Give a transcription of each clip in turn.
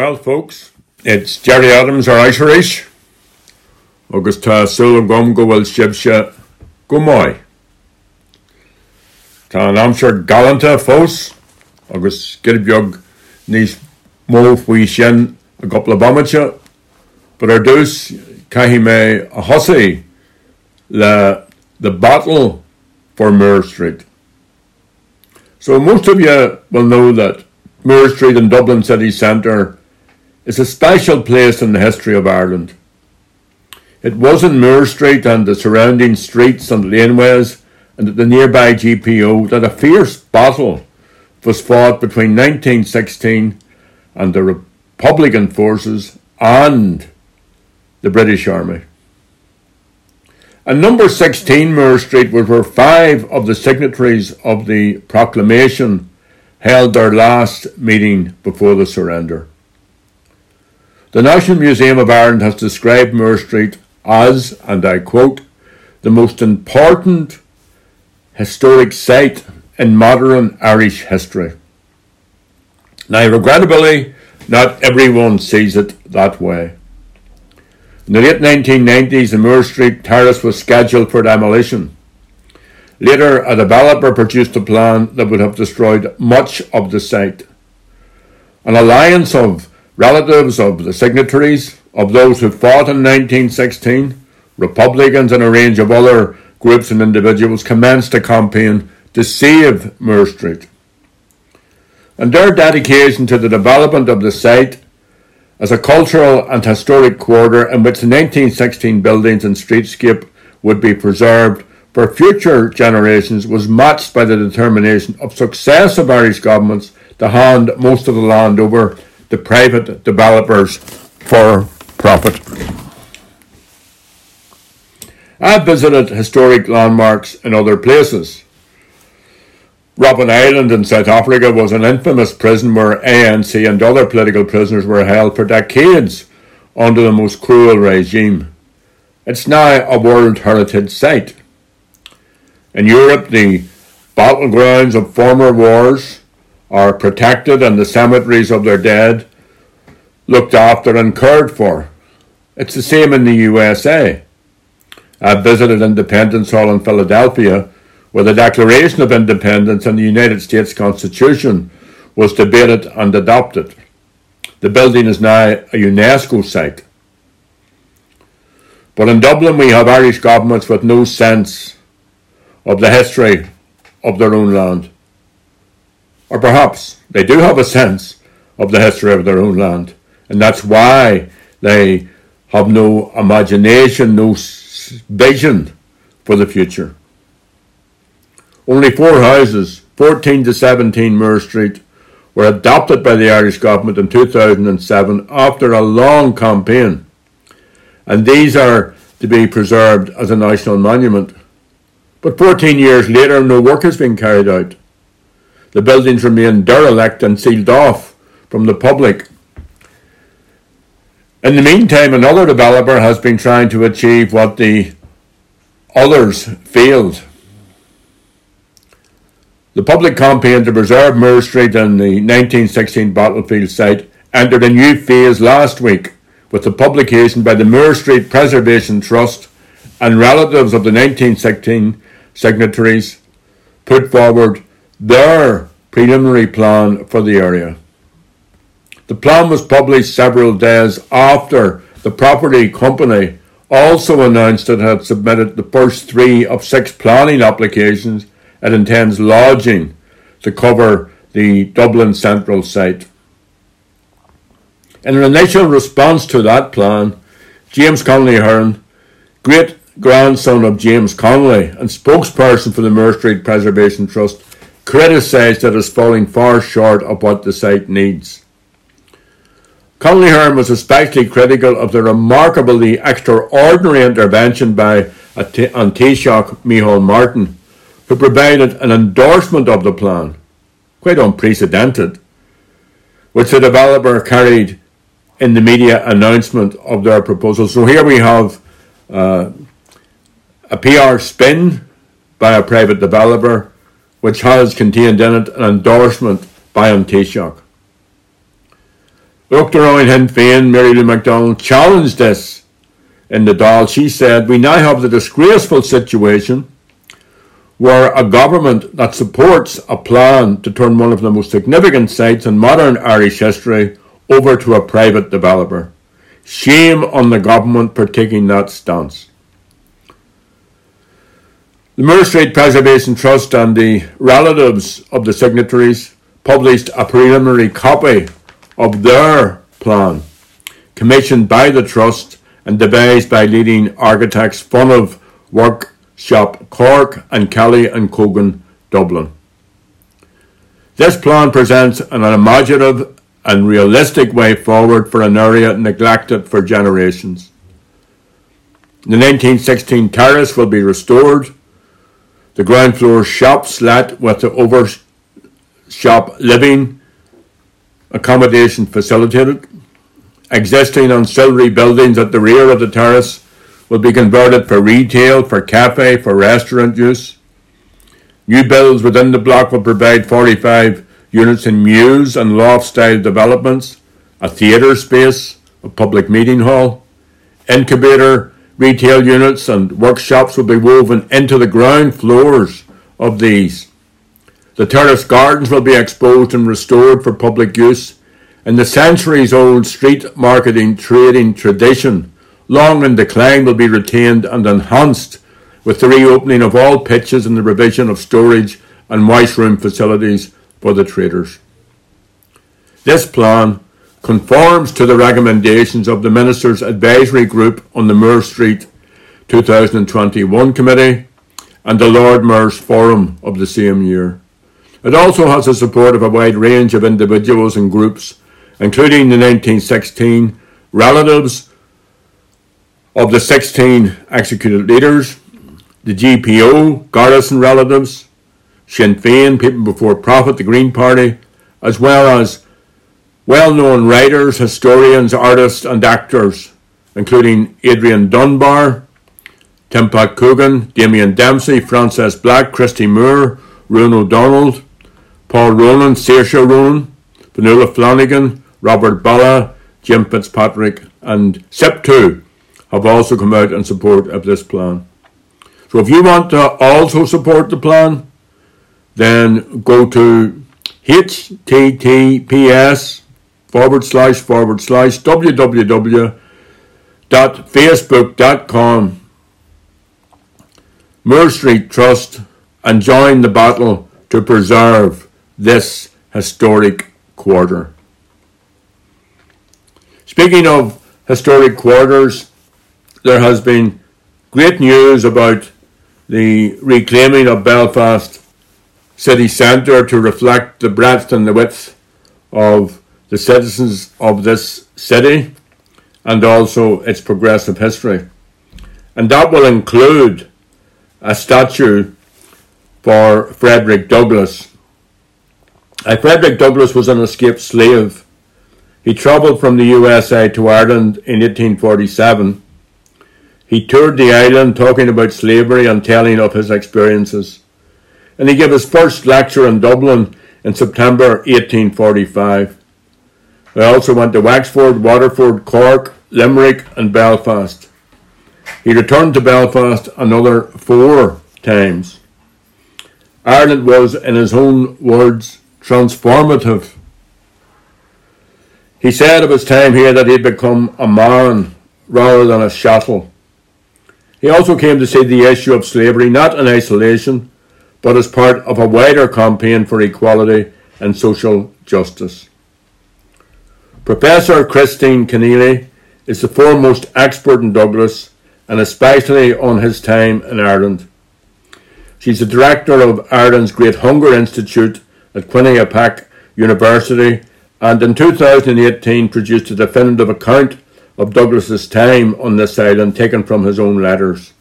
Well, folks, it's Gerry Adams or Irish. agus tá sula gom go bhfuil sibse. Tá an galanta fós agus skillbeag níos mó faoi sin a gopla bommate, but ar dús caihí a hosaí le the battle for Moore Street. So most of you will know that Moore Street in Dublin city centre is a special place in the history of Ireland. It was in Moore Street and the surrounding streets and laneways and at the nearby GPO that a fierce battle was fought between 1916 and the Republican forces and the British Army. And number 16 Moore Street was where five of the signatories of the proclamation held their last meeting before the surrender. The National Museum of Ireland has described Moore Street as, and I quote, the most important historic site in modern Irish history. Now, regrettably, not everyone sees it that way. In the late 1990s, the Moore Street Terrace was scheduled for demolition. Later, a developer produced a plan that would have destroyed much of the site. An alliance of relatives of the signatories of those who fought in 1916, Republicans and a range of other groups and individuals commenced a campaign to save Moore Street. And their dedication to the development of the site as a cultural and historic quarter in which the 1916 buildings and streetscape would be preserved for future generations was matched by the determination of successive Irish governments to hand most of the land over to private developers for profit. I've visited historic landmarks in other places. Robben Island in South Africa was an infamous prison where ANC and other political prisoners were held for decades under the most cruel regime. It's now a World Heritage Site. In Europe, the battlegrounds of former wars are protected and the cemeteries of their dead looked after and cared for. It's the same in the USA. I visited Independence Hall in Philadelphia, where the Declaration of Independence and the United States Constitution was debated and adopted. The building is now a UNESCO site. But in Dublin, we have Irish governments with no sense of the history of their own land. Or perhaps they do have a sense of the history of their own land, and that's why they have no imagination, no vision for the future. Only four houses, 14 to 17 Moore Street, were adopted by the Irish government in 2007 after a long campaign, and these are to be preserved as a national monument. But 14 years later, no work has been carried out. The buildings remain derelict and sealed off from the public in the meantime, another developer has been trying to achieve what the others failed. The public campaign to preserve Moore Street and the 1916 battlefield site entered a new phase last week with the publication by the Moore Street Preservation Trust and relatives of the 1916 signatories put forward their preliminary plan for the area. The plan was published several days after the property company also announced it had submitted the first three of six planning applications it intends lodging to cover the Dublin Central site. In an initial response to that plan, James Connolly Hearn, great grandson of James Connolly and spokesperson for the Moore Street Preservation Trust, criticised it as falling far short of what the site needs. Connolly Hearn was especially critical of the remarkably extraordinary intervention by an Taoiseach Martin, who provided an endorsement of the plan, quite unprecedented, which the developer carried in the media announcement of their proposal. So here we have uh, a PR spin by a private developer, which has contained in it an endorsement by Taoiseach. Dr. Owen Hen Mary Lou McDonald, challenged this in the Dáil. She said, We now have the disgraceful situation where a government that supports a plan to turn one of the most significant sites in modern Irish history over to a private developer. Shame on the government for taking that stance. The Moore Street Preservation Trust and the relatives of the signatories published a preliminary copy of their plan, commissioned by the Trust and devised by leading architects Funnell Work Shop Cork and Kelly and Cogan Dublin. This plan presents an imaginative and realistic way forward for an area neglected for generations. The 1916 terrace will be restored. The ground floor shops let with the over shop living accommodation facilitated. Existing ancillary buildings at the rear of the terrace will be converted for retail, for cafe, for restaurant use. New builds within the block will provide 45 units in mews and loft style developments, a theatre space, a public meeting hall, incubator, retail units, and workshops will be woven into the ground floors of these. The terrace gardens will be exposed and restored for public use, and the centuries old street marketing trading tradition long in decline will be retained and enhanced with the reopening of all pitches and the revision of storage and washroom facilities for the traders. This plan conforms to the recommendations of the Minister's Advisory Group on the Moore Street 2021 Committee and the Lord Mayor's Forum of the same year. It also has the support of a wide range of individuals and groups, including the 1916 relatives of the 16 executed leaders, the GPO, Garrison relatives, Sinn Féin, People Before Profit, the Green Party, as well as well known writers, historians, artists, and actors, including Adrian Dunbar, Tim Pat Coogan, Damien Dempsey, Frances Black, Christy Moore, Ronan O'Donnell, Paul Rowland, Saoirse Ronan, Fionnula Flanagan, Robert Ballagh, Jim Fitzpatrick, and SIP2 have also come out in support of this plan. So if you want to also support the plan, then go to https forward slash forward slash www.facebook.com Moore Street Trust and join the battle to preserve this historic quarter. Speaking of historic quarters, there has been great news about the reclaiming of Belfast city centre to reflect the breadth and the width of the citizens of this city and also its progressive history. And that will include a statue for Frederick Douglass. Frederick Douglass was an escaped slave. He travelled from the USA to Ireland in 1847 he toured the island talking about slavery and telling of his experiences. And he gave his first lecture in Dublin in September 1845. He also went to Wexford, Waterford, Cork, Limerick, and Belfast. He returned to Belfast another four times. Ireland was, in his own words, transformative. He said of his time here that he'd become a man rather than a chattel. He also came to see the issue of slavery not in isolation, but as part of a wider campaign for equality and social justice. Professor Christine Kinealy is the foremost expert in Douglass and especially on his time in Ireland. She's the director of Ireland's Great Hunger Institute at Quinnipiac University and in 2018 produced a definitive account of Douglass's time on this island taken from his own letters.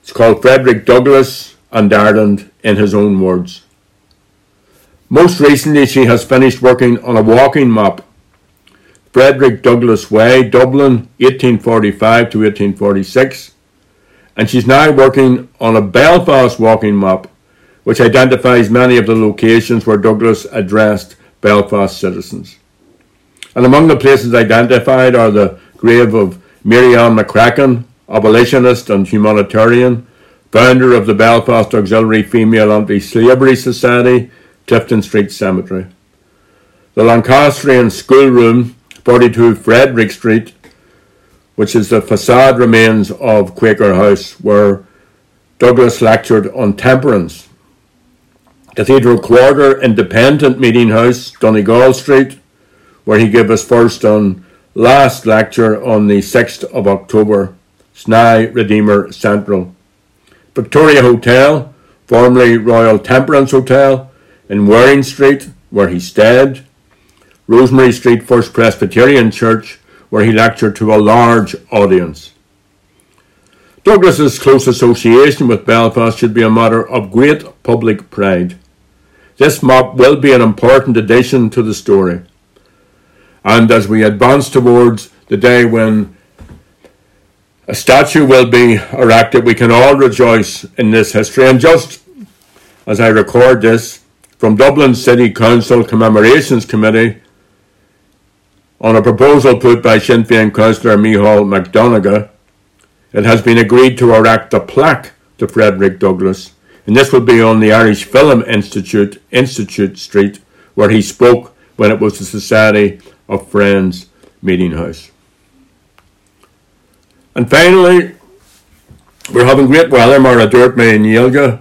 It's called Frederick Douglass and Ireland in his own words. Most recently, she has finished working on a walking map. Frederick Douglass Way, Dublin, 1845 to 1846. And she's now working on a Belfast walking map, which identifies many of the locations where Douglass addressed Belfast citizens. And among the places identified are the grave of Mary Ann McCracken, abolitionist and humanitarian, founder of the Belfast Auxiliary Female Anti-Slavery Society, Clifton Street Cemetery. The Lancastrian Schoolroom, 42 Frederick Street, which is the facade remains of Quaker House, where Douglass lectured on temperance. Cathedral Quarter Independent Meeting House, Donegal Street, where he gave his first and last lecture on the 6th of October, Sny Redeemer Central. Victoria Hotel, formerly Royal Temperance Hotel, in Waring Street, where he stayed. Rosemary Street First Presbyterian Church, where he lectured to a large audience. Douglass's close association with Belfast should be a matter of great public pride. This map will be an important addition to the story. And as we advance towards the day when a statue will be erected, we can all rejoice in this history. And just as I record this, from Dublin City Council Commemorations Committee, on a proposal put by Sinn Féin councillor Micheál McDonagh, it has been agreed to erect a plaque to Frederick Douglass, and this will be on the Irish Film Institute, Institute Street, where he spoke when it was the Society of Friends meeting house. And finally, we're having great weather, Mara Dortme and Yelga.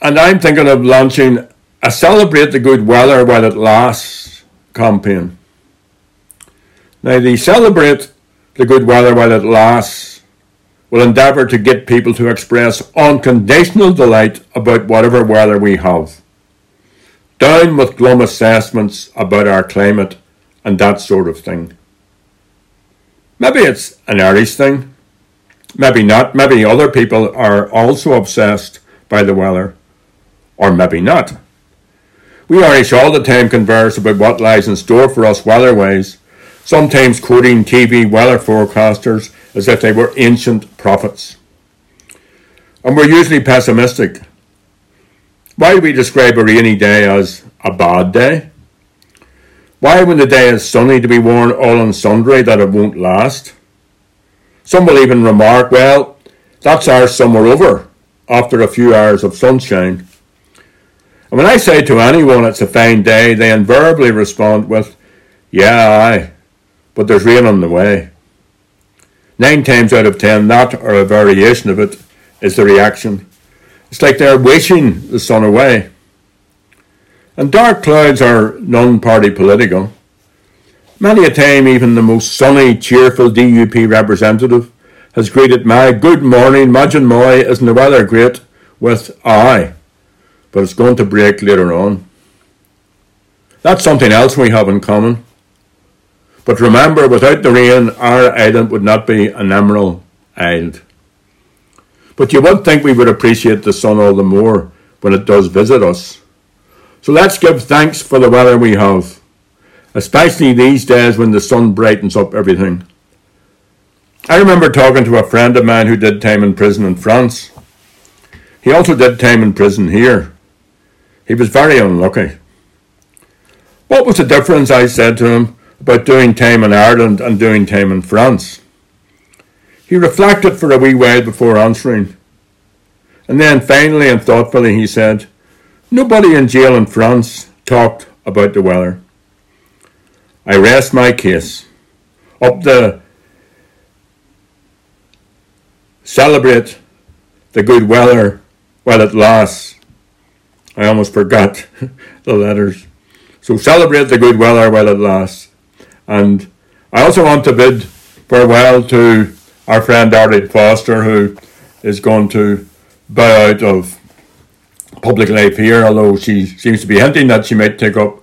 And I'm thinking of launching a Celebrate the Good Weather While It Lasts campaign. Now, the Celebrate the Good Weather While It Lasts will endeavour to get people to express unconditional delight about whatever weather we have. Down with glum assessments about our climate and that sort of thing. Maybe it's an Irish thing. Maybe not. Maybe other people are also obsessed by the weather. Or maybe not. We Irish all the time converse about what lies in store for us weather-wise, sometimes quoting TV weather forecasters as if they were ancient prophets. And we're usually pessimistic why do we describe a rainy day as a bad day? Why, when the day is sunny, do we warn all and sundry that it won't last? Some will even remark, well, that's our summer over after a few hours of sunshine. And when I say to anyone it's a fine day, they invariably respond with, yeah, aye, but there's rain on the way. Nine times out of ten, that or a variation of it is the reaction. It's like they're wishing the sun away. And dark clouds are non party political. Many a time, even the most sunny, cheerful DUP representative has greeted my good morning, Majin Moy, isn't the weather great? with aye, but it's going to break later on. That's something else we have in common. But remember, without the rain, our island would not be an emerald island. But you would think we would appreciate the sun all the more when it does visit us. So let's give thanks for the weather we have, especially these days when the sun brightens up everything. I remember talking to a friend of mine who did time in prison in France. He also did time in prison here. He was very unlucky. What was the difference, I said to him, about doing time in Ireland and doing time in France? He reflected for a wee while before answering. And then finally and thoughtfully he said, Nobody in jail in France talked about the weather. I rest my case. Up the celebrate the good weather while it lasts. I almost forgot the letters. So celebrate the good weather while it lasts. And I also want to bid farewell to our friend Arlene Foster, who is going to bow out of public life here, although she seems to be hinting that she might take up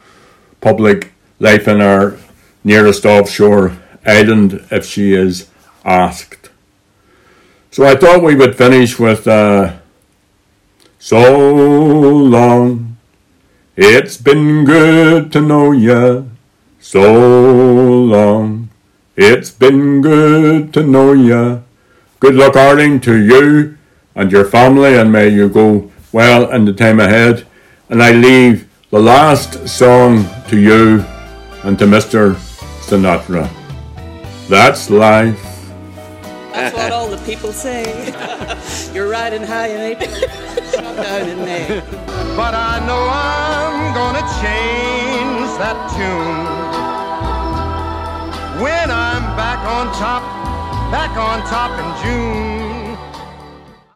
public life in our nearest offshore island if she is asked. So I thought we would finish with uh, So long, it's been good to know ya. So long. It's been good to know you. Good luck, Arlene, to you and your family, and may you go well in the time ahead. And I leave the last song to you and to Mr. Sinatra. That's life. That's what all the people say. You're riding high in April, down in May. But I know I'm gonna change that tune when I'm back on top, back on top in June.